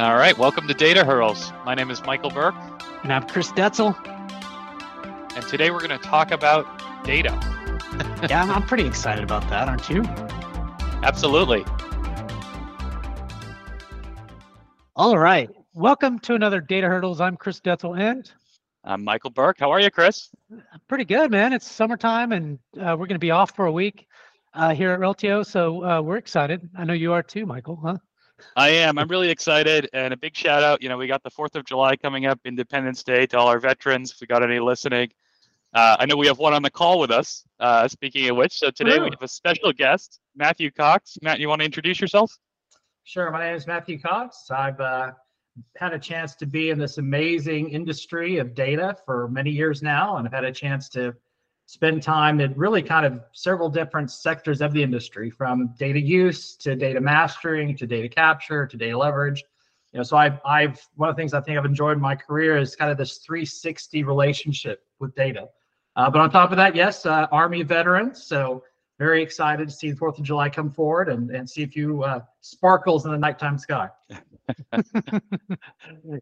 All right, welcome to Data Hurdles. My name is Michael Burke. And I'm Chris Detzel. And today we're going to talk about data. yeah, I'm, I'm pretty excited about that, aren't you? Absolutely. All right. Welcome to another Data Hurdles. I'm Chris Detzel and I'm Michael Burke. How are you, Chris? Pretty good, man. It's summertime and uh, we're going to be off for a week uh, here at Reltio. So uh, we're excited. I know you are too, Michael, huh? I am. I'm really excited. And a big shout out. You know, we got the 4th of July coming up, Independence Day, to all our veterans. If we got any listening, uh, I know we have one on the call with us. Uh, speaking of which, so today we have a special guest, Matthew Cox. Matt, you want to introduce yourself? Sure. My name is Matthew Cox. I've uh, had a chance to be in this amazing industry of data for many years now, and I've had a chance to spend time in really kind of several different sectors of the industry from data use to data mastering to data capture to data leverage. You know so i've, I've one of the things i think i've enjoyed in my career is kind of this 360 relationship with data. Uh, but on top of that yes uh, army veterans so very excited to see the fourth of july come forward and, and see a few uh, sparkles in the nighttime sky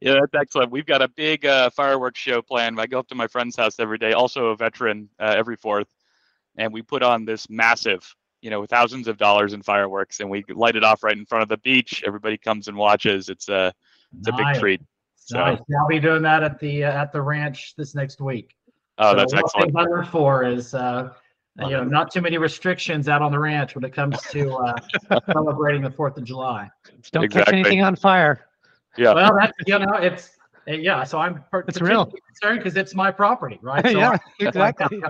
yeah, that's excellent. We've got a big uh, fireworks show planned. I go up to my friend's house every day, also a veteran, uh, every fourth, and we put on this massive, you know, thousands of dollars in fireworks, and we light it off right in front of the beach. Everybody comes and watches. It's a it's nice. a big treat. So nice. I'll be doing that at the uh, at the ranch this next week. Oh, so that's excellent. I'm for is uh, you know, not too many restrictions out on the ranch when it comes to uh, celebrating the Fourth of July. Don't exactly. catch anything on fire. Yeah. Well, that's you know, it's uh, yeah. So I'm it's real concerned because it's my property, right? So yeah, I, exactly.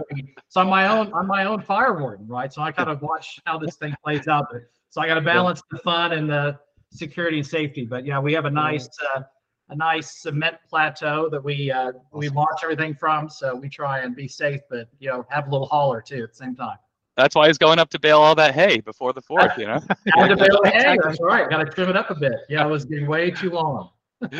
so I'm my own I'm my own fire warden, right? So I kind of watch how this thing plays out. So I got to balance yeah. the fun and the security and safety. But yeah, we have a nice. Uh, a nice cement plateau that we uh, we launch everything from. So we try and be safe, but you know have a little hauler too at the same time. That's why he's going up to bale all that hay before the fourth. You know, had to bale the hay. That's right. Got to trim it up a bit. Yeah, it was getting way too long.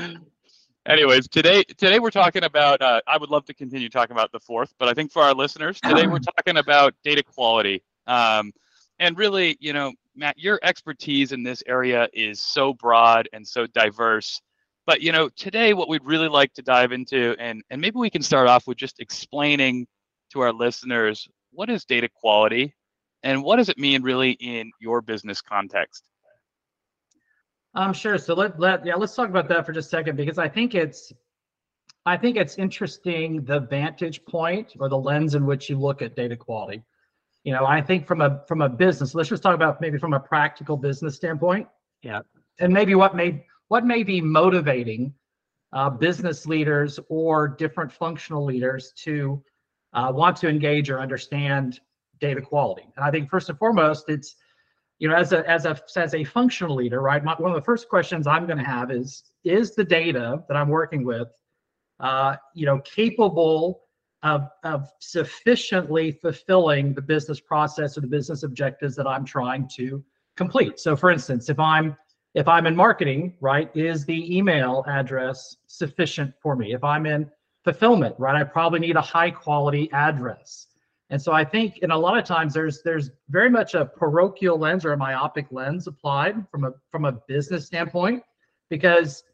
Anyways, today today we're talking about. Uh, I would love to continue talking about the fourth, but I think for our listeners today we're talking about data quality. Um, and really, you know, Matt, your expertise in this area is so broad and so diverse but you know, today what we'd really like to dive into, and and maybe we can start off with just explaining to our listeners what is data quality, and what does it mean really in your business context. Um, sure. So let let yeah, let's talk about that for just a second because I think it's I think it's interesting the vantage point or the lens in which you look at data quality. You know, I think from a from a business, let's just talk about maybe from a practical business standpoint. Yeah. And maybe what may what may be motivating uh, business leaders or different functional leaders to uh, want to engage or understand data quality. And I think first and foremost, it's you know as a as a as a functional leader, right? My, one of the first questions I'm going to have is is the data that I'm working with, uh, you know, capable of of sufficiently fulfilling the business process or the business objectives that I'm trying to complete. So, for instance, if I'm if I'm in marketing, right, is the email address sufficient for me? If I'm in fulfillment, right, I probably need a high quality address. And so I think in a lot of times there's there's very much a parochial lens or a myopic lens applied from a from a business standpoint because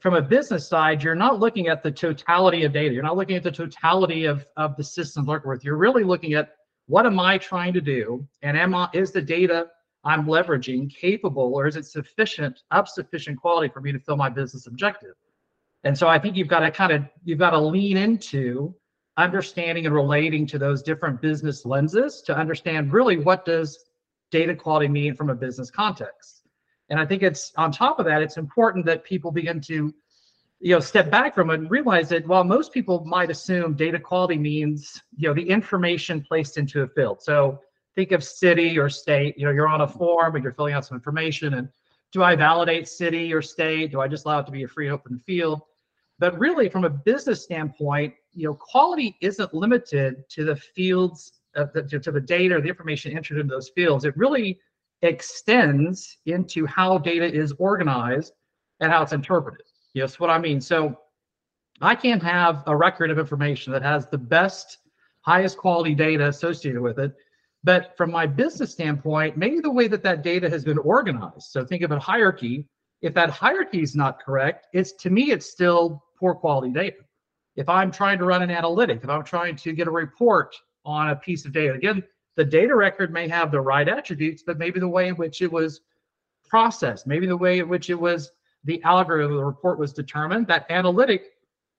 from a business side, you're not looking at the totality of data. You're not looking at the totality of, of the system working with. You're really looking at what am I trying to do? And am I, is the data I'm leveraging capable or is it sufficient, of sufficient quality for me to fill my business objective? And so I think you've got to kind of you've got to lean into understanding and relating to those different business lenses to understand really what does data quality mean from a business context. And I think it's on top of that, it's important that people begin to you know step back from it and realize that while most people might assume data quality means you know the information placed into a field so think of city or state. You know, you're on a form and you're filling out some information. And do I validate city or state? Do I just allow it to be a free open field? But really, from a business standpoint, you know, quality isn't limited to the fields of the, to the data or the information entered into those fields. It really extends into how data is organized and how it's interpreted. Yes, what I mean. So I can't have a record of information that has the best, highest quality data associated with it but from my business standpoint, maybe the way that that data has been organized. So think of a hierarchy. if that hierarchy is not correct, it's to me, it's still poor quality data. If I'm trying to run an analytic, if I'm trying to get a report on a piece of data, again, the data record may have the right attributes, but maybe the way in which it was processed, maybe the way in which it was the algorithm, of the report was determined, that analytic,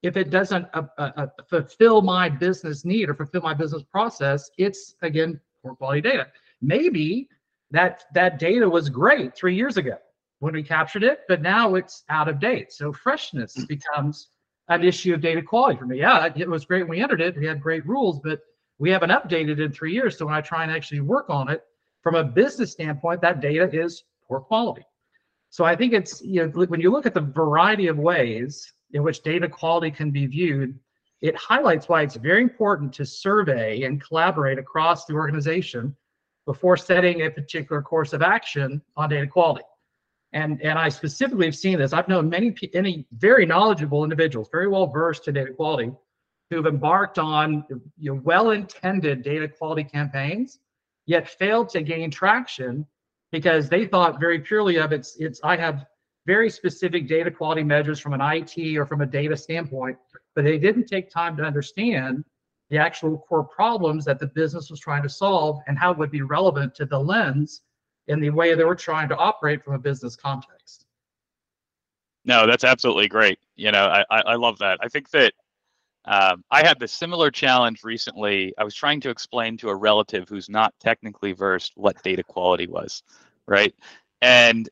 if it doesn't uh, uh, uh, fulfill my business need or fulfill my business process, it's again poor quality data. Maybe that that data was great three years ago when we captured it, but now it's out of date. So freshness hmm. becomes an issue of data quality for me. Yeah, it was great when we entered it. We had great rules, but we haven't updated it in three years. So when I try and actually work on it from a business standpoint, that data is poor quality. So I think it's, you know, when you look at the variety of ways in which data quality can be viewed, it highlights why it's very important to survey and collaborate across the organization before setting a particular course of action on data quality. And, and I specifically have seen this. I've known many, any very knowledgeable individuals, very well versed in data quality, who have embarked on you know, well-intended data quality campaigns, yet failed to gain traction because they thought very purely of it's it's I have very specific data quality measures from an IT or from a data standpoint, but they didn't take time to understand the actual core problems that the business was trying to solve and how it would be relevant to the lens in the way they were trying to operate from a business context. No, that's absolutely great. You know, I, I, I love that. I think that um, I had the similar challenge recently. I was trying to explain to a relative who's not technically versed what data quality was, right? And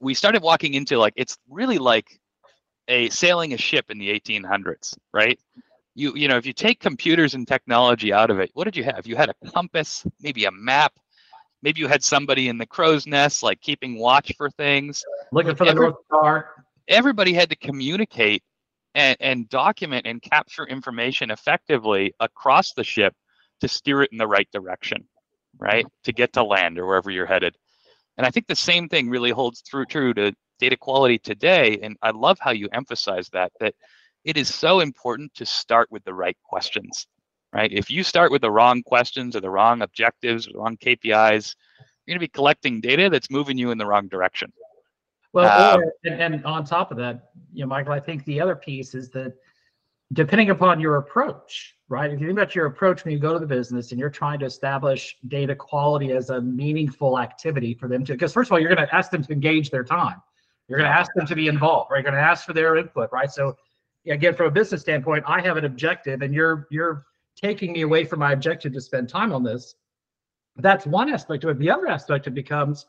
we started walking into like it's really like a sailing a ship in the 1800s, right? You you know, if you take computers and technology out of it, what did you have? You had a compass, maybe a map, maybe you had somebody in the crow's nest like keeping watch for things, looking for the Every, North Star. Everybody had to communicate and, and document and capture information effectively across the ship to steer it in the right direction, right? To get to land or wherever you're headed. And I think the same thing really holds true true to data quality today. And I love how you emphasize that, that it is so important to start with the right questions, right? If you start with the wrong questions or the wrong objectives or the wrong KPIs, you're going to be collecting data that's moving you in the wrong direction. Well, um, or, and, and on top of that, you know, Michael, I think the other piece is that depending upon your approach, right? If you think about your approach when you go to the business and you're trying to establish data quality as a meaningful activity for them to, because first of all, you're going to ask them to engage their time. You're going to ask them to be involved, right? You're going to ask for their input, right? So again, from a business standpoint, I have an objective and you're you're taking me away from my objective to spend time on this. That's one aspect of it. The other aspect it becomes,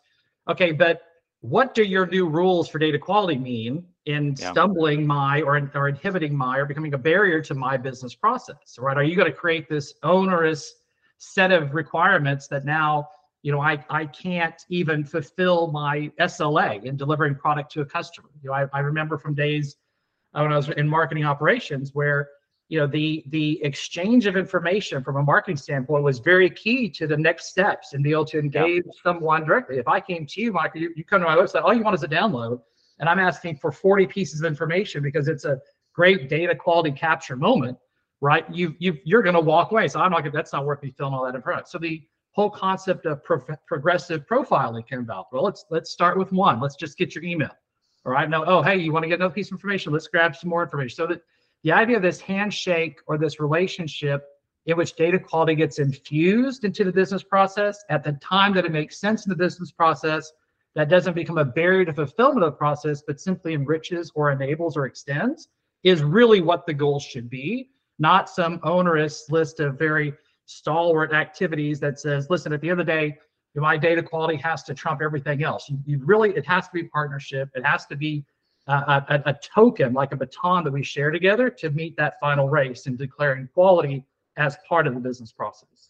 okay, but what do your new rules for data quality mean in yeah. stumbling my or, or inhibiting my or becoming a barrier to my business process right are you going to create this onerous set of requirements that now you know i i can't even fulfill my sla in delivering product to a customer. You know i, I remember from days uh, when i was in marketing operations where you know the the exchange of information from a marketing standpoint was very key to the next steps and be able to engage yeah. someone directly. If i came to you michael you, you come to my website all you want is a download. And i'm asking for 40 pieces of information because it's a great data quality capture moment right? You, you you're going to walk away. So i'm not that's not worth me filling all that in front so the whole concept of pro- progressive profiling came about well let's let's start with one. Let's just get your email. All right now oh hey you want to get another piece of information? Let's grab some more information. So that the idea of this handshake or this relationship in which data quality gets infused into the business process at the time that it makes sense in the business process that doesn't become a barrier to fulfillment of the process but simply enriches or enables or extends is really what the goal should be not some onerous list of very stalwart activities that says listen at the end of the day my data quality has to trump everything else you, you really it has to be partnership it has to be uh, a, a, token, like a baton that we share together to meet that final race and declaring quality as part of the business process.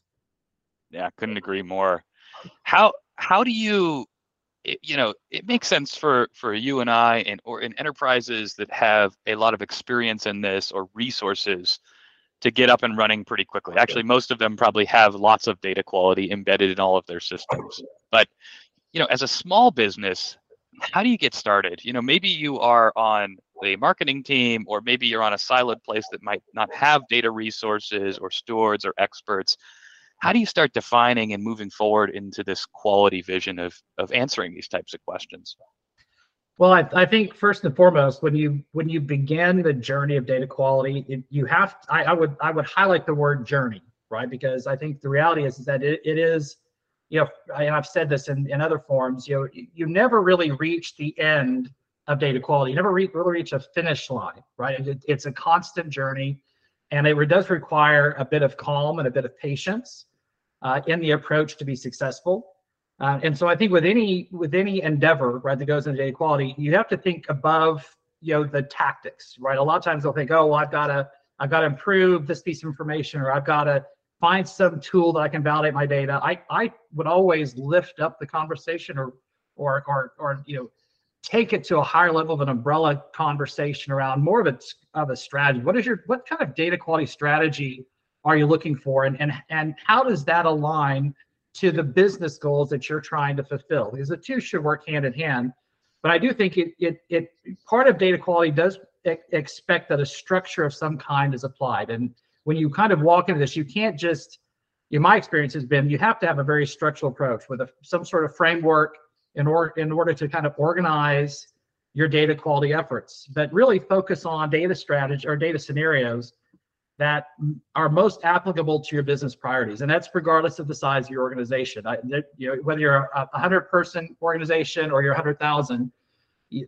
Yeah, I couldn't agree more. How how do you you know it makes sense for for you and I and or in enterprises that have a lot of experience in this or resources to get up and running pretty quickly. Actually, most of them probably have lots of data quality embedded in all of their systems. But you know, as a small business, how do you get started? You know, maybe you are on the marketing team, or maybe you're on a siloed place that might not have data resources or stewards or experts. How do you start defining and moving forward into this quality vision of of answering these types of questions? Well, I, I think first and foremost, when you when you begin the journey of data quality, it, you have I, I would I would highlight the word journey, right? Because I think the reality is, is that it, it is, you know, and I've said this in, in other forms, you know, you never really reach the end of data quality. You never re- really reach a finish line, right? It, it's a constant journey, and it does require a bit of calm and a bit of patience uh, in the approach to be successful. Uh, and so I think with any with any endeavor, right, that goes into data quality, you have to think above, you know, the tactics, right? A lot of times they'll think, oh, well, I've got to I've got to improve this piece of information, or I've got to find some tool that I can validate my data. I I would always lift up the conversation, or or or or you know, take it to a higher level of an umbrella conversation around more of a of a strategy. What is your what kind of data quality strategy are you looking for, and and and how does that align? To the business goals that you're trying to fulfill. Because the two should work hand in hand but i do think it it, it part of data quality does expect that a structure of some kind is applied. And when you kind of walk into this you can't just in my experience has been you have to have a very structural approach with a, some sort of framework in order in order to kind of organize your data quality efforts. But really focus on data strategy or data scenarios that are most applicable to your business priorities, and that's regardless of the size of your organization. I, you know, whether you're a 100 person organization or you're 100,000,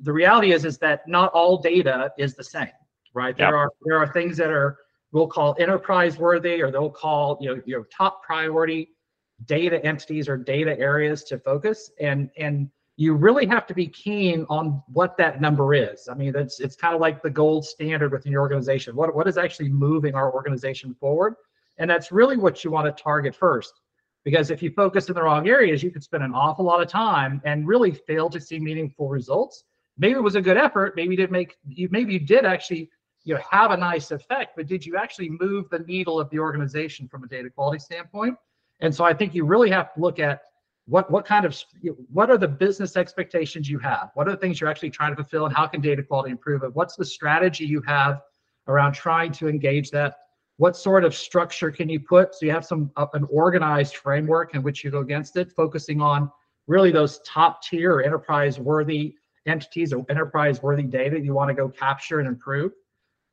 the reality is is that not all data is the same, right? Yep. There are there are things that are we'll call enterprise worthy, or they'll call you know your top priority data entities or data areas to focus, and and you really have to be keen on what that number is. I mean, that's it's kind of like the gold standard within your organization. What what is actually moving our organization forward? And that's really what you want to target first. Because if you focus in the wrong areas, you could spend an awful lot of time and really fail to see meaningful results. Maybe it was a good effort. Maybe you did make you maybe you did actually you know have a nice effect, but did you actually move the needle of the organization from a data quality standpoint? And so I think you really have to look at what what kind of what are the business expectations you have? What are the things you're actually trying to fulfill and how can data quality improve it? What's the strategy you have around trying to engage that? What sort of structure can you put? So you have some uh, an organized framework in which you go against it focusing on really those top tier enterprise worthy entities or enterprise worthy data you want to go capture and improve.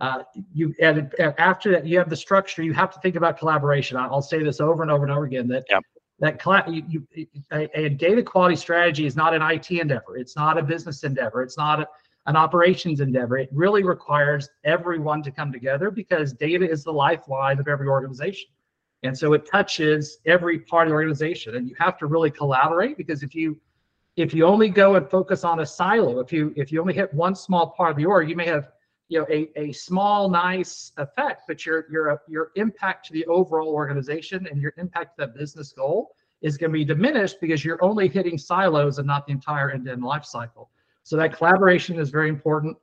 Uh, you and, and, after that you have the structure you have to think about collaboration. I'll say this over and over and over again that yep that you, you, a, a, data quality strategy is not an IT endeavor. It's not a business endeavor. It's not a, an operations endeavor. It really requires everyone to come together because data is the lifeline of every organization. And so it touches every part of the organization and you have to really collaborate because if you if you only go and focus on a silo, if you if you only hit one small part of the org, you may have you know a, a small nice effect but your your your impact to the overall organization and your impact to that business goal is going to be diminished because you're only hitting silos and not the entire end-to-end life cycle. So that collaboration is very important.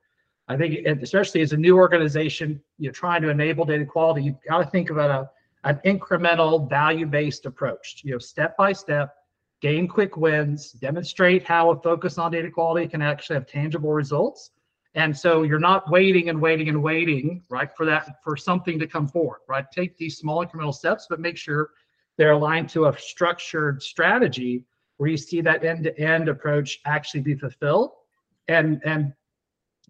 I think especially as a new organization you're trying to enable data quality you've got to think about a an incremental value-based approach. You know step by step gain quick wins demonstrate how a focus on data quality can actually have tangible results and so you're not waiting and waiting and waiting, right, for that for something to come forward, right? Take these small incremental steps, but make sure they're aligned to a structured strategy where you see that end-to-end approach actually be fulfilled. And and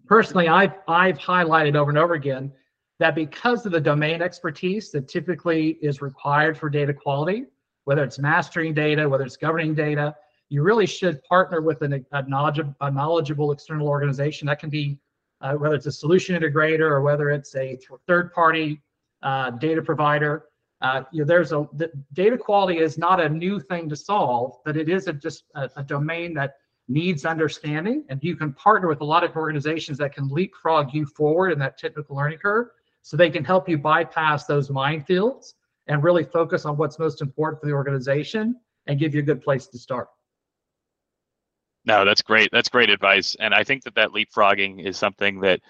personally, I've I've highlighted over and over again that because of the domain expertise that typically is required for data quality, whether it's mastering data, whether it's governing data, you really should partner with an, a, knowledgeable, a knowledgeable external organization. That can be uh, whether it's a solution integrator or whether it's a third party uh, data provider. Uh, you know, there's a the data quality is not a new thing to solve, but it is a, just a, a domain that needs understanding. And you can partner with a lot of organizations that can leapfrog you forward in that technical learning curve so they can help you bypass those minefields and really focus on what's most important for the organization and give you a good place to start. No, that's great. That's great advice. And I think that that leapfrogging is something that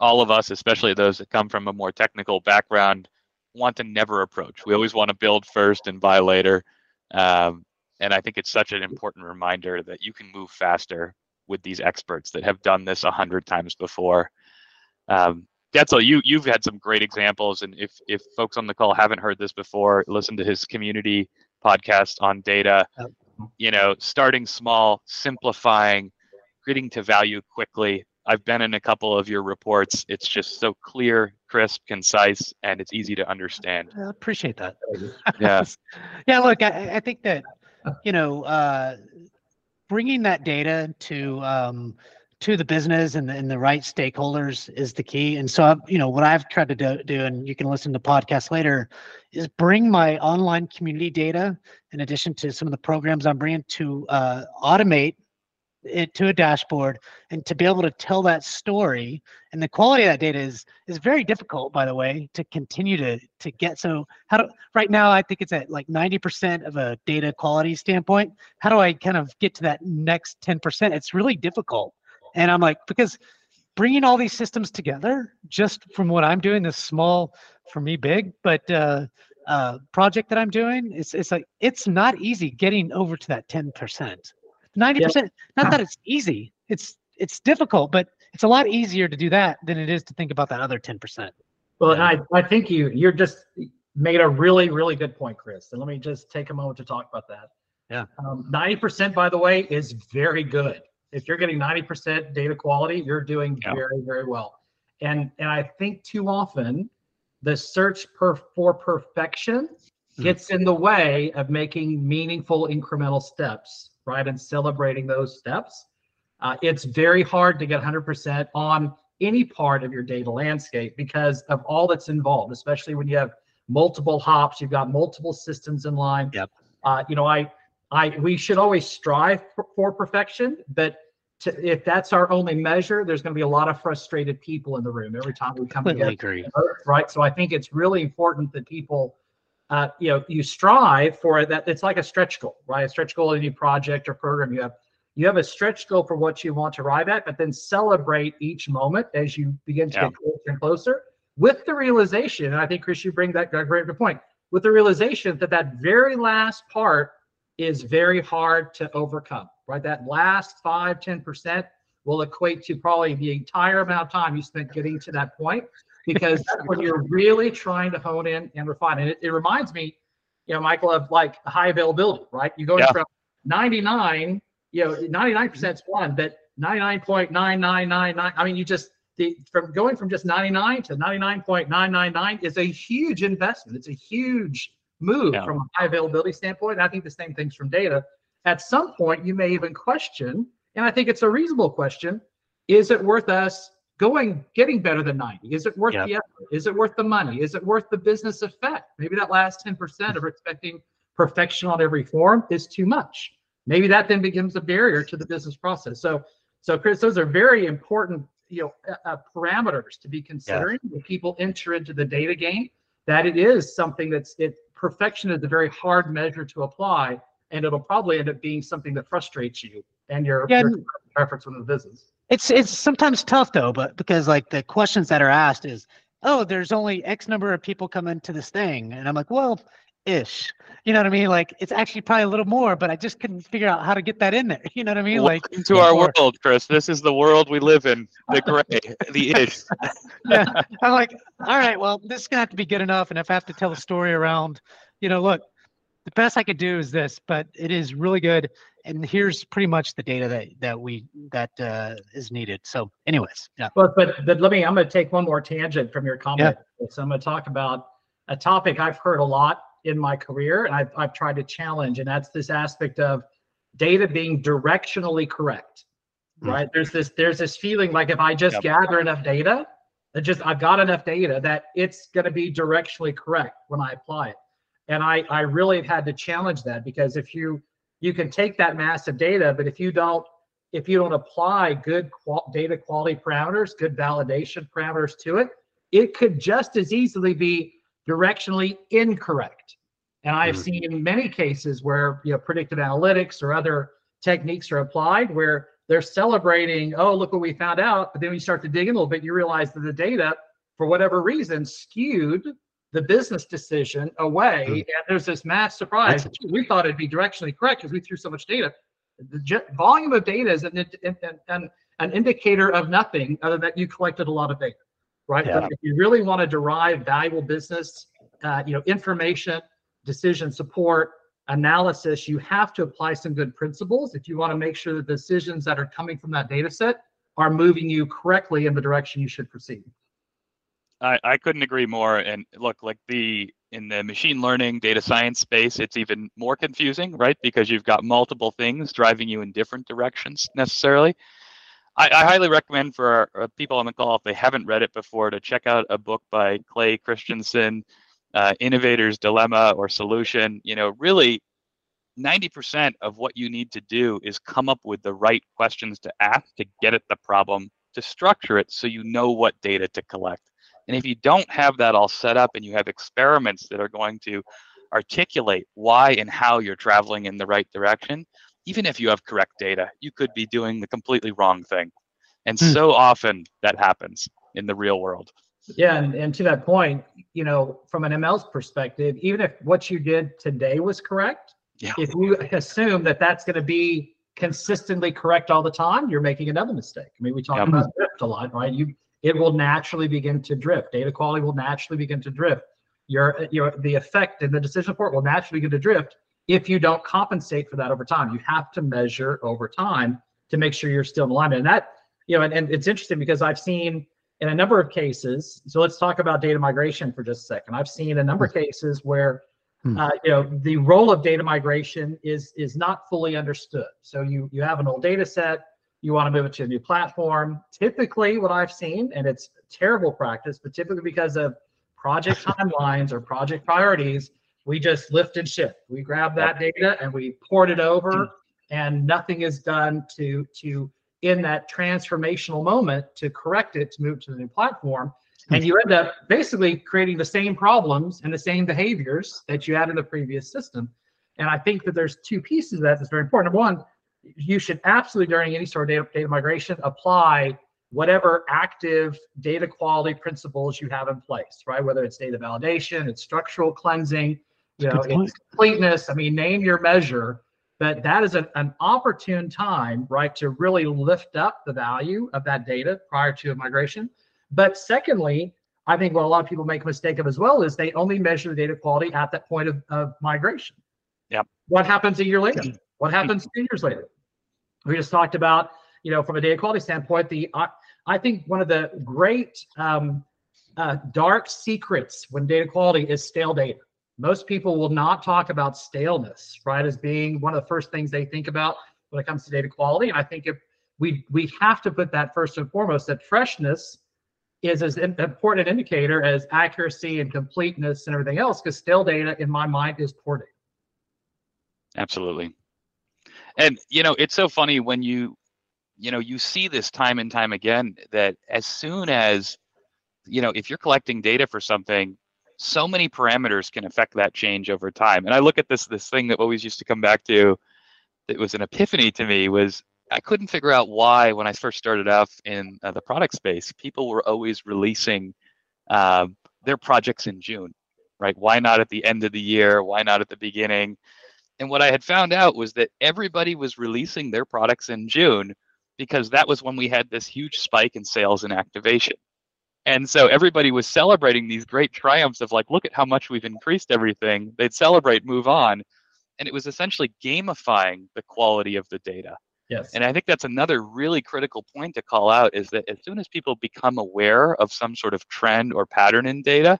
all of us, especially those that come from a more technical background, want to never approach. We always want to build first and buy later. Um, and I think it's such an important reminder that you can move faster with these experts that have done this a hundred times before. Um, Detzel, you you've had some great examples, and if if folks on the call haven't heard this before, listen to his community podcast on data you know, starting small, simplifying, getting to value quickly. I've been in a couple of your reports. It's just so clear, crisp, concise, and it's easy to understand. I appreciate that. Yeah. yeah, look, I, I think that, you know, uh, bringing that data to um, to the business and the, and the right stakeholders is the key. And so, you know, what I've tried to do, do, and you can listen to podcasts later, is bring my online community data in addition to some of the programs I'm bringing to uh, automate it to a dashboard and to be able to tell that story. And the quality of that data is is very difficult by the way to continue to to get. So how do right now i think it's at like 90% of a data quality standpoint. How do i kind of get to that next 10% it's really difficult and i'm like because bringing all these systems together just from what i'm doing this small for me big but uh uh project that i'm doing it's it's like it's not easy getting over to that 10% 90% not that it's easy it's it's difficult but it's a lot easier to do that than it is to think about that other 10% Well, and I, I think you you're just made a really really good point, Chris. And let me just take a moment to talk about that. Yeah. Um, Ninety percent, by the way, is very good. If you're getting ninety percent data quality, you're doing Yeah. very very well. And and I think too often the search per for perfection Mhm. gets in the way of making meaningful incremental steps, right? And celebrating those steps. Uh, it's very hard to get 100% on any part of your data landscape because of all that's involved, especially when you have multiple hops, you've got multiple systems in line. Yep. Uh, you know, I, I, we should always strive for, for perfection, but to, if that's our only measure, there's going to be a lot of frustrated people in the room every time we come completely together agree right? So I think it's really important that people, uh, you know, you strive for that. It's like a stretch goal, right? A stretch goal in any project or program you have. You have a stretch goal for what you want to arrive at, but then celebrate each moment as you begin to Yeah. get closer and closer with the realization. And I think Chris, you bring that that great point with the realization that that very last part is very hard to overcome, right? That last five, 10% will equate to probably the entire amount of time you spent getting to that point because that's when you're really trying to hone in and refine. And it, it reminds me, you know, Michael, of like high availability, right? You go Yeah. from 99, you know, 99% is one, but 99.9999. I mean, you just the from going from just 99 to 99.999 is a huge investment. It's a huge move Yeah. from a high availability standpoint. And I think the same things from data. At some point, you may even question, and I think it's a reasonable question: Is it worth us going getting better than 90? Is it worth Yep. the effort? Is it worth the money? Is it worth the business effect? Maybe that last 10% of expecting perfection on every form is too much. Maybe that then becomes a barrier to the business process. So, so Chris, those are very important, you know, uh, parameters to be considering when people enter into the data game. That it is something that's it perfection is a very hard measure to apply, and it'll probably end up being something that frustrates you and your, Yeah, your efforts within the business. It's it's sometimes tough though, but because like the questions that are asked is, oh, there's only X number of people coming to this thing, and I'm like, well, ish. You know what I mean? Like it's actually probably a little more, but I just couldn't figure out how to get that in there. You know what I mean? Like Welcome to our or- world, Chris. This is the world we live in. The gray, the ish. yeah, I'm like, all right, well, this is gonna have to be good enough, and if I have to tell a story around, you know, look, the best I could do is this, but it is really good, and here's pretty much the data that that we that uh, is needed. So, anyways, yeah, But but but let me. I'm going to take one more tangent from your comment. So I'm going to talk about a topic I've heard a lot in my career, and I've I've tried to challenge, and that's this aspect of data being directionally correct. Hmm. Right? There's this there's this feeling like if I just Yep. gather enough data, that just I've got enough data that it's going to be directionally correct when I apply it. And I I really have had to challenge that because if you you can take that massive data, but if you don't if you don't apply good qual- data quality parameters, good validation parameters to it, it could just as easily be directionally incorrect. And I've Mhm. seen many cases where you know predictive analytics or other techniques are applied where they're celebrating, oh, look what we found out. But then when you start to dig in a little bit, you realize that the data, for whatever reason, skewed the business decision away. Mhm. And there's this mass surprise. That's- We thought it'd be directionally correct because we threw so much data the volume of data is an, an, an, an indicator of nothing other than you collected a lot of data, right? Yeah. But if you really want to derive valuable business, uh, you know, information, decision support, analysis, you have to apply some good principles if you want to make sure that the decisions that are coming from that data set are moving you correctly in the direction you should proceed. I, I couldn't agree more. And look, like the in the machine learning data science space, it's even more confusing, right? Because you've got multiple things driving you in different directions necessarily. I, I highly recommend for our, our people on the call, if they haven't read it before, to check out a book by Clay Christensen, uh, Innovator's Dilemma or Solution. You know, really 90% of what you need to do is come up with the right questions to ask to get at the problem, to structure it so you know what data to collect. And if you don't have that all set up and you have experiments that are going to articulate why and how you're traveling in the right direction, even if you have correct data, you could be doing the completely wrong thing. And hmm. so often that happens in the real world. Yeah, and, and to that point, you know, from an ML's perspective, even if what you did today was correct, yeah. if you assume that that's going to be consistently correct all the time, you're making another mistake. I mean, we talk yep. about drift a lot, right? You it will naturally begin to drift. Data quality will naturally begin to drift. Your your the effect in the decision support will naturally begin to drift if you don't compensate for that over time. You have to measure over time to make sure you're still in alignment. And that, you know, and, and it's interesting because I've seen in a number of cases, so let's talk about data migration for just a second. I've seen a number of cases where hmm. uh, you know the role of data migration is is not fully understood. So you you have an old data set, you want to move it to a new platform. Typically, what I've seen, and it's terrible practice, but typically because of project timelines or project priorities, we just lift and shift. We grab that data and we port it over, hmm. and nothing is done to to in that transformational moment to correct it to move to the new platform. And you end up basically creating the same problems and the same behaviors that you had in the previous system. And I think that there's two pieces of that that's very important. Number one, you should absolutely during any sort of data, data migration apply whatever active data quality principles you have in place, right? Whether it's data validation, it's structural cleansing, you know, it's completeness. I mean, name your measure but that is an, an opportune time, right, to really lift up the value of that data prior to a migration. But secondly, I think what a lot of people make a mistake of as well is they only measure the data quality at that point of, of migration. Yep. What happens a year later? What happens two years later? We just talked about, you know, from a data quality standpoint, the I, I think one of the great um, uh, dark secrets when data quality is stale data most people will not talk about staleness, right, as being one of the first things they think about when it comes to data quality. And I think if we we have to put that first and foremost that freshness is as important an indicator as accuracy and completeness and everything else, because stale data in my mind is poor data. Absolutely. And you know, it's so funny when you you know, you see this time and time again that as soon as you know, if you're collecting data for something, so many parameters can affect that change over time. And I look at this this thing that always used to come back to that was an epiphany to me was I couldn't figure out why when I first started off in uh, the product space, people were always releasing uh, their projects in June, right? Why not at the end of the year? Why not at the beginning? And what I had found out was that everybody was releasing their products in June because that was when we had this huge spike in sales and activation. And so everybody was celebrating these great triumphs of like, look at how much we've increased everything. They'd celebrate, move on. And it was essentially gamifying the quality of the data. Yes. And I think that's another really critical point to call out is that as soon as people become aware of some sort of trend or pattern in data,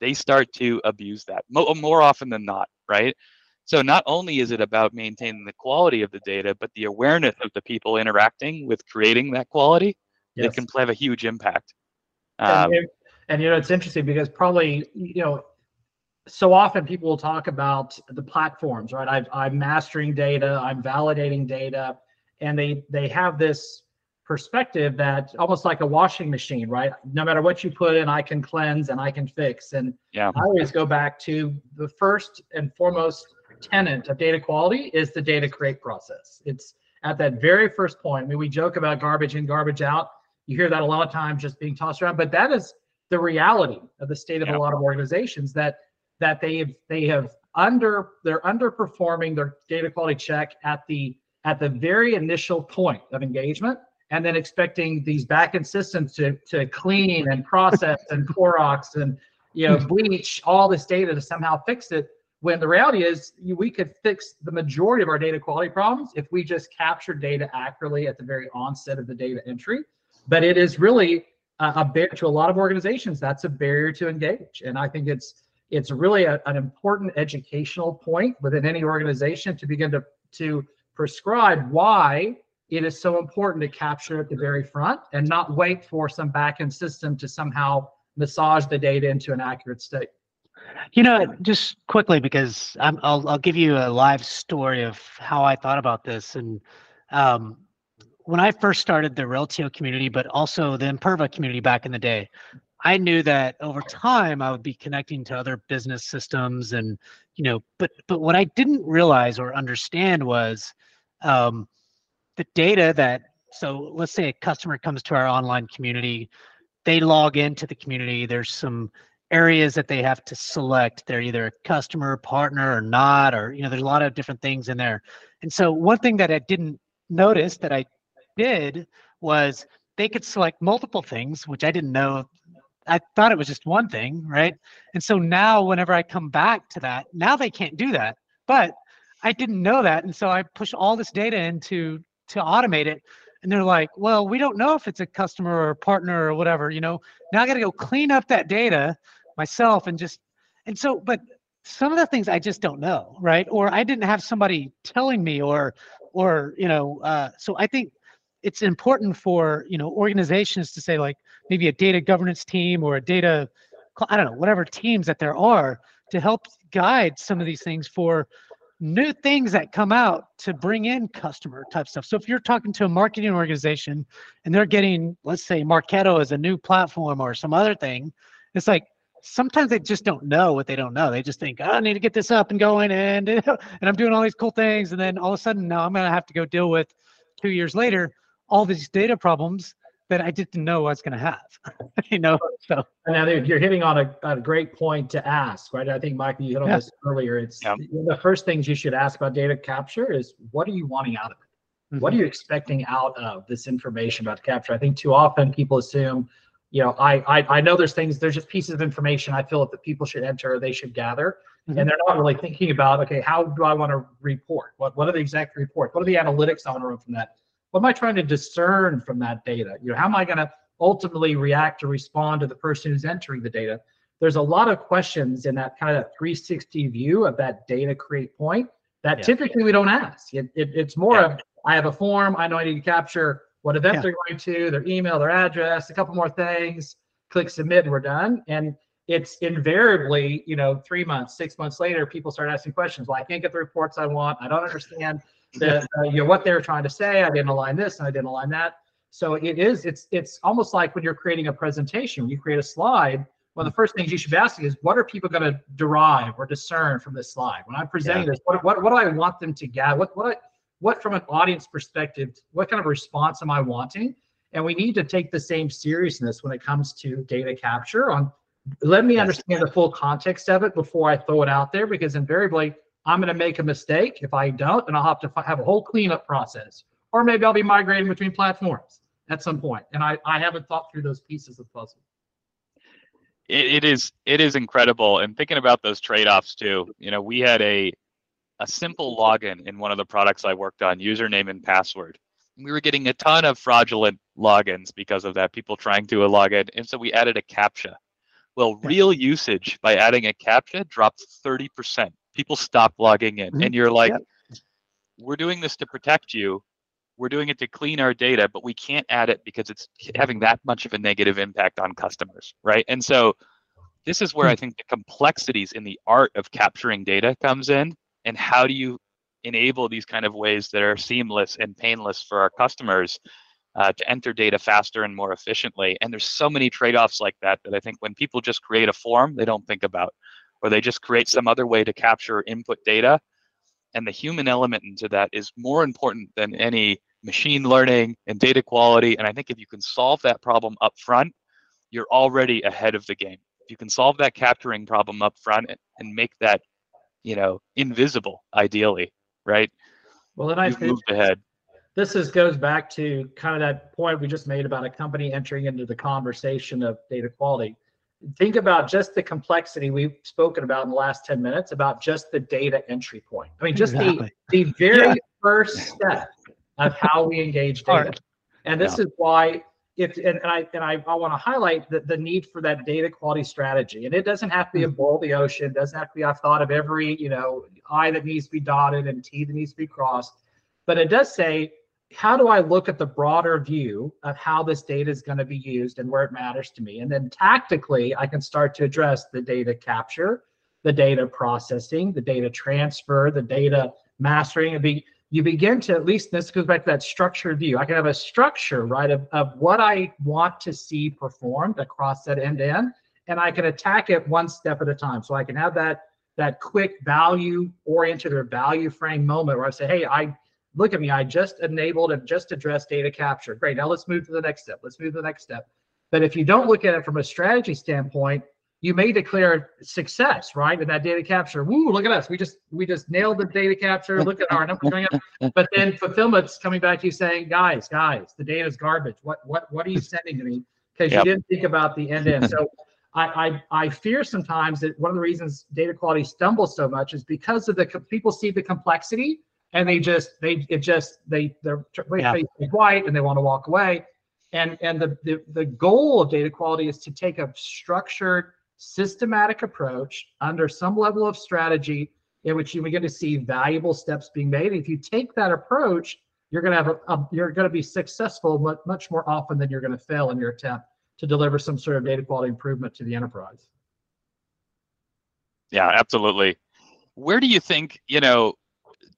they start to abuse that more, more often than not, right? So not only is it about maintaining the quality of the data, but the awareness of the people interacting with creating that quality, yes. it can have a huge impact. Um, and, and, you know, it's interesting because probably, you know, so often people will talk about the platforms, right? I've, I'm mastering data, I'm validating data, and they they have this perspective that almost like a washing machine, right? No matter what you put in, I can cleanse and I can fix. And yeah. I always go back to the first and foremost tenant of data quality is the data create process. It's at that very first point. I mean, we joke about garbage in, garbage out. You hear that a lot of times just being tossed around, but that is the reality of the state of yeah. a lot of organizations that that they have they have under they're underperforming their data quality check at the at the very initial point of engagement and then expecting these backend systems to to clean and process and Clorox and you know bleach all this data to somehow fix it when the reality is we could fix the majority of our data quality problems if we just capture data accurately at the very onset of the data entry. But it is really a, a barrier to a lot of organizations. That's a barrier to engage, and I think it's it's really a, an important educational point within any organization to begin to to prescribe why it is so important to capture at the very front and not wait for some backend system to somehow massage the data into an accurate state. You know, just quickly because I'm, I'll I'll give you a live story of how I thought about this. And um, when I first started the Reltio community, but also the Imperva community back in the day, I knew that over time I would be connecting to other business systems, and you know, but but what I didn't realize or understand was um, the data that. So let's say a customer comes to our online community, they log into the community. There's some areas that they have to select. They're either a customer, partner, or not, or you know, there's a lot of different things in there. And so one thing that I didn't notice that I did was they could select multiple things, which I didn't know. I thought it was just one thing, right? And so now whenever I come back to that, now they can't do that. But I didn't know that. And so I push all this data into to automate it and they're like, well, we don't know if it's a customer or a partner or whatever, you know. Now I got to go clean up that data myself and just and so but some of the things I just don't know, right? Or I didn't have somebody telling me or or you know, uh, so I think it's important for you know organizations to say like maybe a data governance team or a data I don't know whatever teams that there are to help guide some of these things for new things that come out to bring in customer type stuff. So if you're talking to a marketing organization and they're getting, let's say, Marketo as a new platform or some other thing, it's like sometimes they just don't know what they don't know. They just think, oh, I need to get this up and going and and I'm doing all these cool things, and then all of a sudden now I'm gonna have to go deal with two years later all these data problems that I didn't know I was going to have. you know, so now you're hitting on a, a, great point to ask, right? I think Mike, you hit on yeah. this earlier. It's yeah. the first things you should ask about data capture is what are you wanting out of it? Mm-hmm. What are you expecting out of this information about capture? I think too often people assume, you know, I, I I know there's things, there's just pieces of information I feel that people should enter, they should gather, mm-hmm. and they're not really thinking about, okay, how do I want to report? What what are the exact reports? What are the analytics I want to run from that? What am I trying to discern from that data? You know, how am I going to ultimately react or respond to the person who's entering the data? There's a lot of questions in that kind of 360 view of that data create point that yeah. typically we don't ask. It, it, it's more yeah. of I have a form, I know I need to capture what event yeah. they're going to, their email, their address, a couple more things, click submit, and we're done. And it's invariably, you know, three months, six months later, people start asking questions. Well, I can't get the reports I want. I don't understand the, uh, you know what they're trying to say. I didn't align this and I didn't align that. So it is. It's it's almost like when you're creating a presentation. When you create a slide, one of the first things you should be asking is, what are people going to derive or discern from this slide? When I'm presenting yeah. this, what, what what do I want them to get? What what I, what from an audience perspective? What kind of response am I wanting? And we need to take the same seriousness when it comes to data capture. On let me understand the full context of it before I throw it out there, because invariably I'm going to make a mistake. If I don't, then I'll have to have a whole cleanup process. Or maybe I'll be migrating between platforms at some point. And I, I haven't thought through those pieces of the puzzle. It, it is it is incredible. And thinking about those trade-offs too, you know, we had a a simple login in one of the products I worked on, username and password. We were getting a ton of fraudulent logins because of that, people trying to log in. And so we added a CAPTCHA. Well, real usage by adding a CAPTCHA dropped 30% people stop logging in. Mm-hmm. and you're like we're doing this to protect you. We're doing it to clean our data but we can't add it because it's having that much of a negative impact on customers right? And so this is where i hmm. think the complexities in the art of capturing data comes in and how do you enable these kind of ways that are seamless and painless for our customers uh, to enter data faster and more efficiently. And there's so many trade-offs like that that i think when people just create a form they don't think about or they just create some other way to capture input data. And the human element into that is more important than any machine learning and data quality. And I think if you can solve that problem up front, you're already ahead of the game. If you can solve that capturing problem up front and make that, you know, invisible, ideally, right? Well, then I have moved ahead. This is goes back to kind of that point we just made about a company entering into the conversation of data quality think about just the complexity we've spoken about in the last 10 minutes about just the data entry point. I mean, just exactly. the, the very yeah. first step of how we engage data. And this yeah. is why if and, and I and I, I want to highlight the, the need for that data quality strategy. And it doesn't have to be a hmm. bowl of the ocean, doesn't have to be I've thought of every, you know, I that needs to be dotted and T that needs to be crossed. But it does say how do I look at the broader view of how this data is going to be used and where it matters to me? And then tactically, I can start to address the data capture, the data processing, the data transfer, the data mastering. And be, you begin to, at least this goes back to that structured view. I can have a structure, right, of, of what I want to see performed across that end to end, and I can attack it one step at a time. So I can have that that quick value oriented or value frame moment where I say, hey, I look at me, I just enabled and just addressed data capture. Great, now let's move to the next step. Let's move to the next step. But if you don't look at it from a strategy standpoint, you may declare success, right? In that data capture. Woo, look at us. We just we just nailed the data capture. Look at our numbers going up. But then fulfillment's coming back to you saying, guys, guys, the data is garbage. What what what are you sending to me? Because yep. you didn't think about the end end. So I, I, I fear sometimes that one of the reasons data quality stumbles so much is because of the people see the complexity and they just they it just they they're yeah. white and they want to walk away. And and the, the the goal of data quality is to take a structured systematic approach under some level of strategy in which you begin to see valuable steps being made. If you take that approach you're going to have a, a you're going to be successful much, much more often than you're going to fail in your attempt to deliver some sort of data quality improvement to the enterprise. Yeah absolutely. Where do you think you know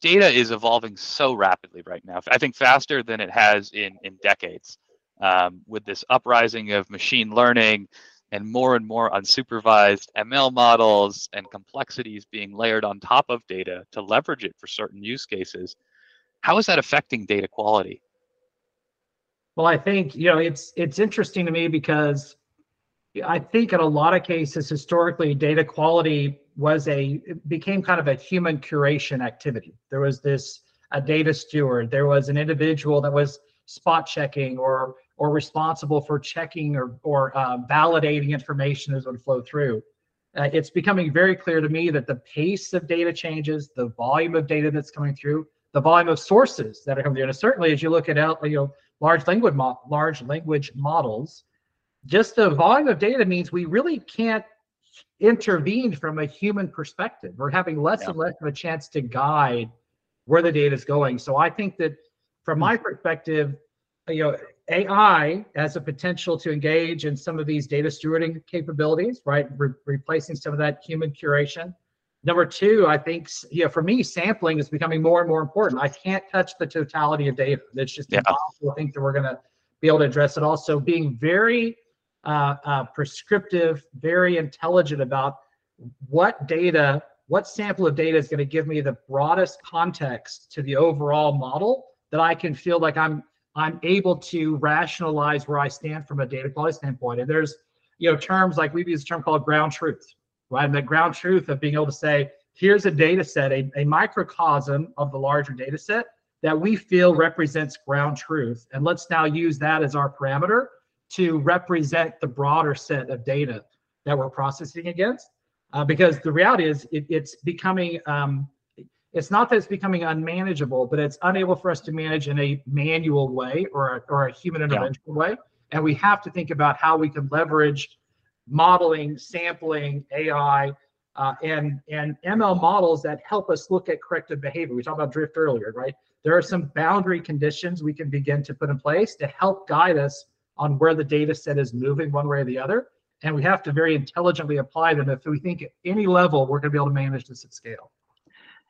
data is evolving so rapidly right now. I think faster than it has in in decades. Um, with this uprising of machine learning and more and more unsupervised ML models and complexities being layered on top of data to leverage it for certain use cases, how is that affecting data quality? Well, I think you know it's it's interesting to me because I think in a lot of cases historically data quality was a became kind of a human curation activity. There was this a data steward. There was an individual that was spot checking or or responsible for checking or or uh, validating information as it would flow through. Uh, it's becoming very clear to me that the pace of data changes, the volume of data that's coming through, the volume of sources that are coming through, and certainly as you look at you know large language mo- large language models, just the volume of data means we really can't intervened from a human perspective. We're having less yeah. and less of a chance to guide where the data is going. So I think that from my perspective, you know, AI has a potential to engage in some of these data stewarding capabilities, right? Re- replacing some of that human curation. Number two, I think, you know, for me, sampling is becoming more and more important. I can't touch the totality of data. It's just yeah. impossible to think that we're going to be able to address it all. So being very uh, uh, prescriptive, very intelligent about what data, what sample of data is going to give me the broadest context to the overall model that I can feel like I'm I'm able to rationalize where I stand from a data quality standpoint. And there's you know terms like we've used a term called ground truth, right? And the ground truth of being able to say, here's a data set, a, a microcosm of the larger data set that we feel represents ground truth. And let's now use that as our parameter to represent the broader set of data that we're processing against. Uh, because the reality is it, it's becoming, um, it's not that it's becoming unmanageable, but it's unable for us to manage in a manual way or a, or a human intervention yeah. way. And we have to think about how we can leverage modeling, sampling, AI, uh, and and ML models that help us look at corrective behavior. We talked about drift earlier, right? There are some boundary conditions we can begin to put in place to help guide us on where the data set is moving one way or the other. And we have to very intelligently apply them if we think at any level we're going to be able to manage this at scale.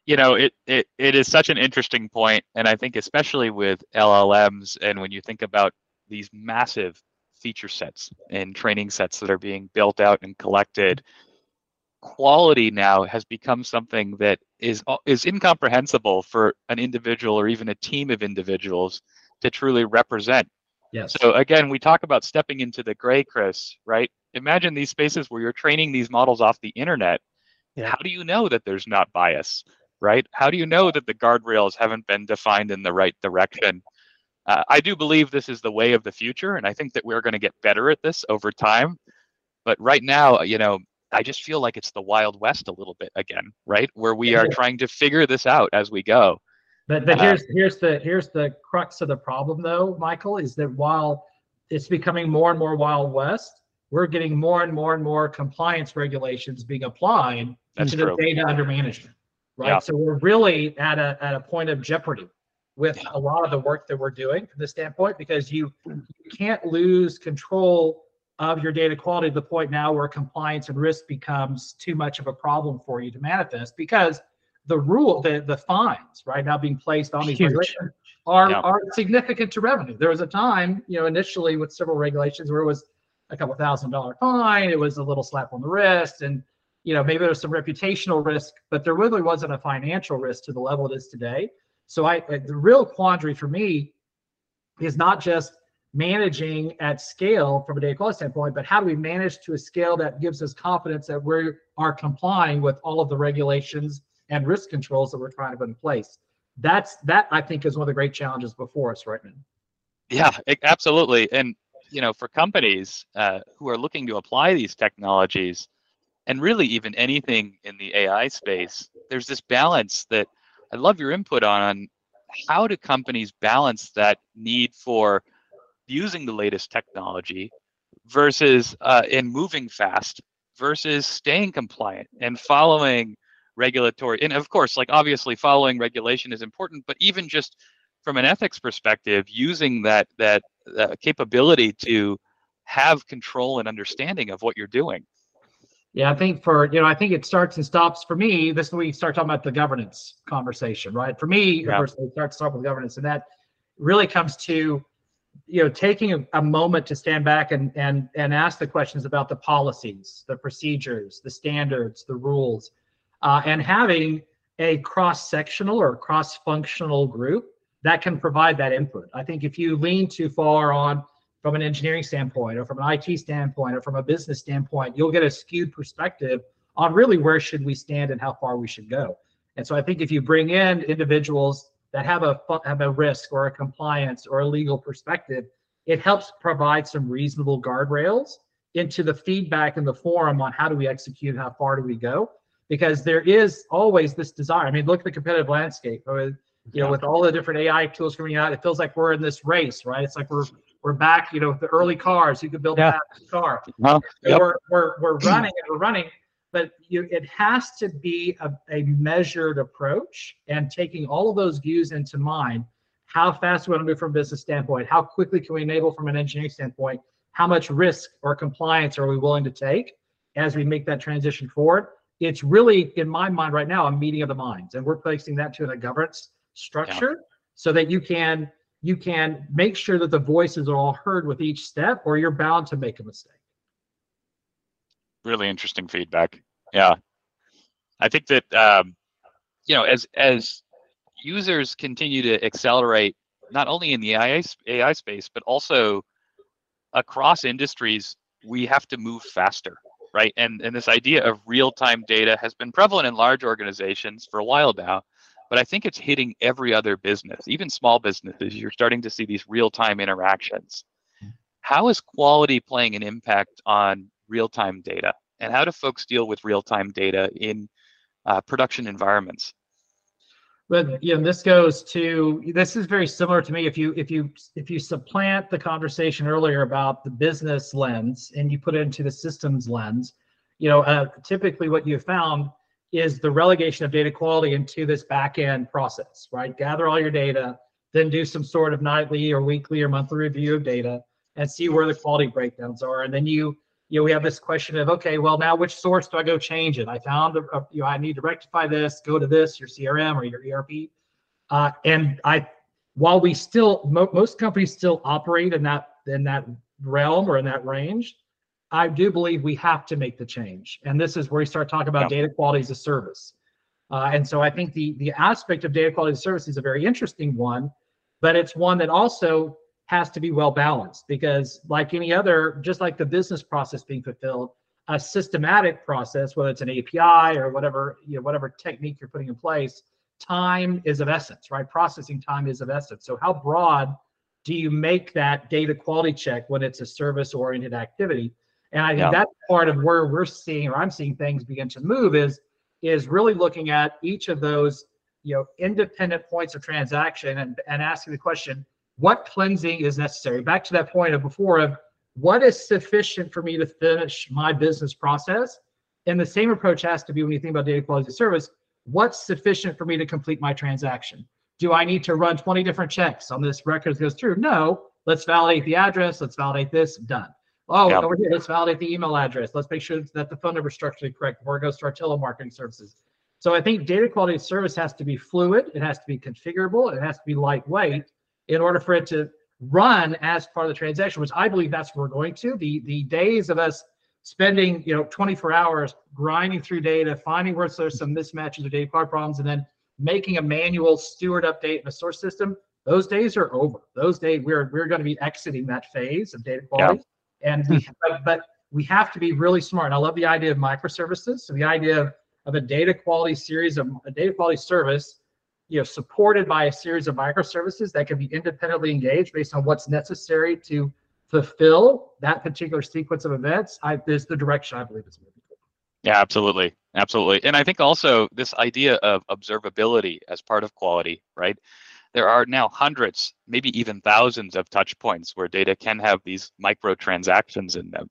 You know, it, it, it is such an interesting point, And I think especially with LLMs and when you think about these massive feature sets and training sets that are being built out and collected, quality now has become something that is is incomprehensible for an individual or even a team of individuals to truly represent Yes. So again, we talk about stepping into the gray, Chris, right? Imagine these spaces where you're training these models off the internet. Yeah. How do you know that there's not bias, right? How do you know that the guardrails haven't been defined in the right direction? Uh, I do believe this is the way of the future, and I think that we're going to get better at this over time. But right now, you know, I just feel like it's the Wild West a little bit again, right? Where we are trying to figure this out as we go. But but uh, here's here's the here's the crux of the problem though, Michael, is that while it's becoming more and more Wild West, we're getting more and more and more compliance regulations being applied That's to true. the data under management. Right. Yeah. So we're really at a at a point of jeopardy with a lot of the work that we're doing from this standpoint because you, you can't lose control of your data quality to the point now where compliance and risk becomes too much of a problem for you to manifest because the rule the the fines right now being placed on these Huge. regulations are Yeah. are significant to revenue there was a time you know initially with several regulations where it was a couple thousand dollar fine it was a little slap on the wrist and you know maybe there's some reputational risk but there really wasn't a financial risk to the level it is today so I uh, the real quandary for me is not just managing at scale from a data quality standpoint, but how do we manage to a scale that gives us confidence that we are complying with all of the regulations and risk controls that we're trying to put in place? That's that I think is one of the great challenges before us right now. Yeah, e- absolutely. And you know, for companies uh, who are looking to apply these technologies, and really even anything in the AI space, there's this balance that I'd love your input on. on how do companies balance that need for using the latest technology versus uh, moving fast versus staying compliant and following regulatory and of course like obviously following regulation is important but even just from an ethics perspective using that that uh, capability to have control and understanding of what you're doing Yeah, I think for you know, I think it starts and stops for me. This is when we start talking about the governance conversation, right? For me, Yeah. personally, it starts to start with governance, and that really comes to you know taking a, a moment to stand back and and and ask the questions about the policies, the procedures, the standards, the rules, uh, and having a cross-sectional or cross-functional group that can provide that input. I think if you lean too far on from an engineering standpoint or from an IT standpoint or from a business standpoint, you'll get a skewed perspective on really where should we stand and how far we should go. And so I think if you bring in individuals that have a have a risk or a compliance or a legal perspective, it helps provide some reasonable guardrails into the feedback and the forum on how do we execute, how far do we go? Because there is always this desire. I mean, look at the competitive landscape. You know, with all the different AI tools coming out, it feels like we're in this race, right? It's like we're we're back, you know, with the early cars. You could build Yeah. a fast car. Uh-huh. well, yep. we're, we're, we're running and we're running, but you, it has to be a, a measured approach and taking all of those views into mind. How fast do we want to move from a business standpoint? How quickly can we enable from an engineering standpoint? How much risk or compliance are we willing to take as we make that transition forward? It's really, in my mind right now, a meeting of the minds, and we're placing that to a governance structure so that you can you can make sure that the voices are all heard with each step, or you're bound to make a mistake. really interesting feedback. Yeah, I think that um, you know, as as users continue to accelerate, not only in the AI AI space, but also across industries, we have to move faster, right? And and this idea of real time data has been prevalent in large organizations for a while now, but I think it's hitting every other business, even small businesses. You're starting to see these real time interactions. How is quality playing an impact on real time data? And how do folks deal with real time data in uh, production environments? But you know, this goes to this is very similar to me. If you if you if you supplant the conversation earlier about the business lens and you put it into the systems lens, you know, uh, typically what you found is the relegation of data quality into this back end process, right? Gather all your data, then do some sort of nightly or weekly or monthly review of data and see where the quality breakdowns are. And then you you know, we have this question of, okay, well, now which source do I go change it? I found, a, a- you know, I need to rectify this, go to this, your CRM or your ERP. Uh, and I, while we still, mo- most companies still operate in that, in that realm or in that range, I do believe we have to make the change. And this is where we start talking about data quality as a service. Uh, and so I think the, the aspect of data quality as a service is a very interesting one, but it's one that also has to be well balanced because like any other just like the business process being fulfilled a systematic process whether it's an api or whatever you know whatever technique you're putting in place time is of essence right? Processing time is of essence. So how broad do you make that data quality check when it's a service oriented activity? And I think Yeah. that's part of where we're seeing, or I'm seeing things begin to move is, is really looking at each of those, you know, independent points of transaction and, and asking the question, what cleansing is necessary? Back to that point of before of what is sufficient for me to finish my business process? And the same approach has to be when you think about data quality a service, what's sufficient for me to complete my transaction? Do I need to run 20 different checks on this record as goes through? No, let's validate the address, let's validate this, done. Oh, Yeah. over here, let's validate the email address. Let's make sure that the phone number is structurally correct before it goes to our telemarketing services. So I think data quality of service has to be fluid, it has to be configurable, it has to be lightweight in order for it to run as part of the transaction, which I believe that's where we're going to. The the days of us spending, you know, 24 hours grinding through data, finding where there's some mismatches or data quality problems, and then making a manual steward update in a source system, those days are over. Those days we're we're going to be exiting that phase of data quality. And we but, but we have to be really smart. And I love the idea of microservices. So the idea of, of a data quality series of a data quality service, you know, supported by a series of microservices that can be independently engaged based on what's necessary to fulfill that particular sequence of events. I is the direction I believe it's moving. Yeah, absolutely. Absolutely. And I think also this idea of observability as part of quality, right? There are now hundreds, maybe even thousands of touch points where data can have these micro transactions in them.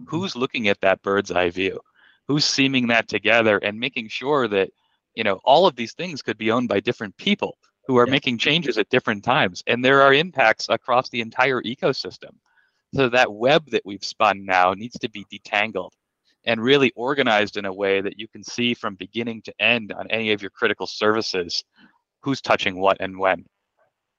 Mm-hmm. Who's looking at that bird's eye view? Who's seaming that together and making sure that, you know, all of these things could be owned by different people who are Yeah. making changes at different times. And there are impacts across the entire ecosystem. So that web that we've spun now needs to be detangled and really organized in a way that you can see from beginning to end on any of your critical services who's touching what and when.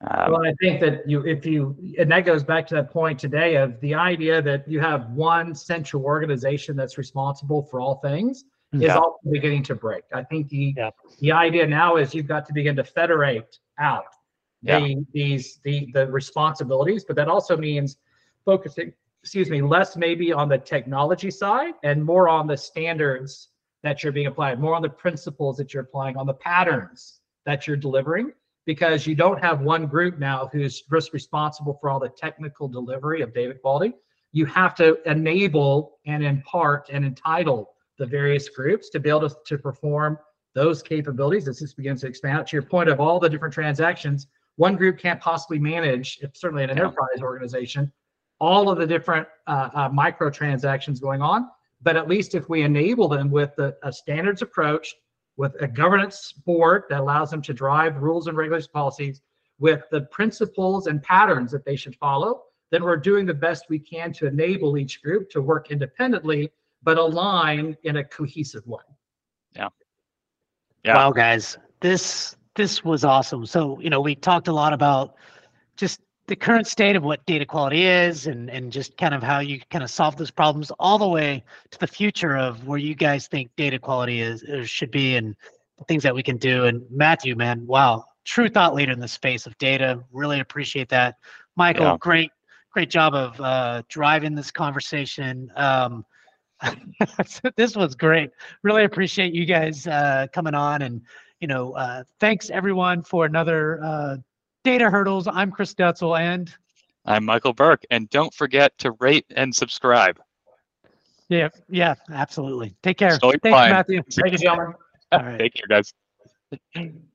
Um, Well, I think that you, if you, and that goes back to that point today of the idea that you have one central organization that's responsible for all things is Yeah. also beginning to break. I think the Yeah. the idea now is you've got to begin to federate out the these the the responsibilities, but that also means focusing, excuse me, less maybe on the technology side and more on the standards that you're being applied, more on the principles that you're applying, on the patterns that you're delivering because you don't have one group now who's just responsible for all the technical delivery of data quality. You have to enable and impart and entitle the various groups to be able to, to perform those capabilities as this begins to expand. To your point of all the different transactions, one group can't possibly manage, if certainly in an Yeah. enterprise organization, all of the different uh, uh, micro transactions going on. But at least if we enable them with a, a standards approach, with a governance board that allows them to drive rules and regulations policies with the principles and patterns that they should follow, then we're doing the best we can to enable each group to work independently, but align in a cohesive way. Yeah. yeah. Wow, guys, this this was awesome. So you know, we talked a lot about just the current state of what data quality is, and and just kind of how you kind of solve those problems, all the way to the future of where you guys think data quality is or should be, and the things that we can do. And Matthew, man, wow, true thought leader in the space of data. Really appreciate that. Michael, Yeah. great great job of uh, driving this conversation. Um, this was great really appreciate you guys uh, coming on and you know uh, thanks everyone for another uh, data hurdles i'm chris Detzel and I'm Michael Burke. And don't forget to rate and subscribe. yeah yeah absolutely take care Stay thanks fine. matthew Thank you, gentlemen. All right. Take care, guys.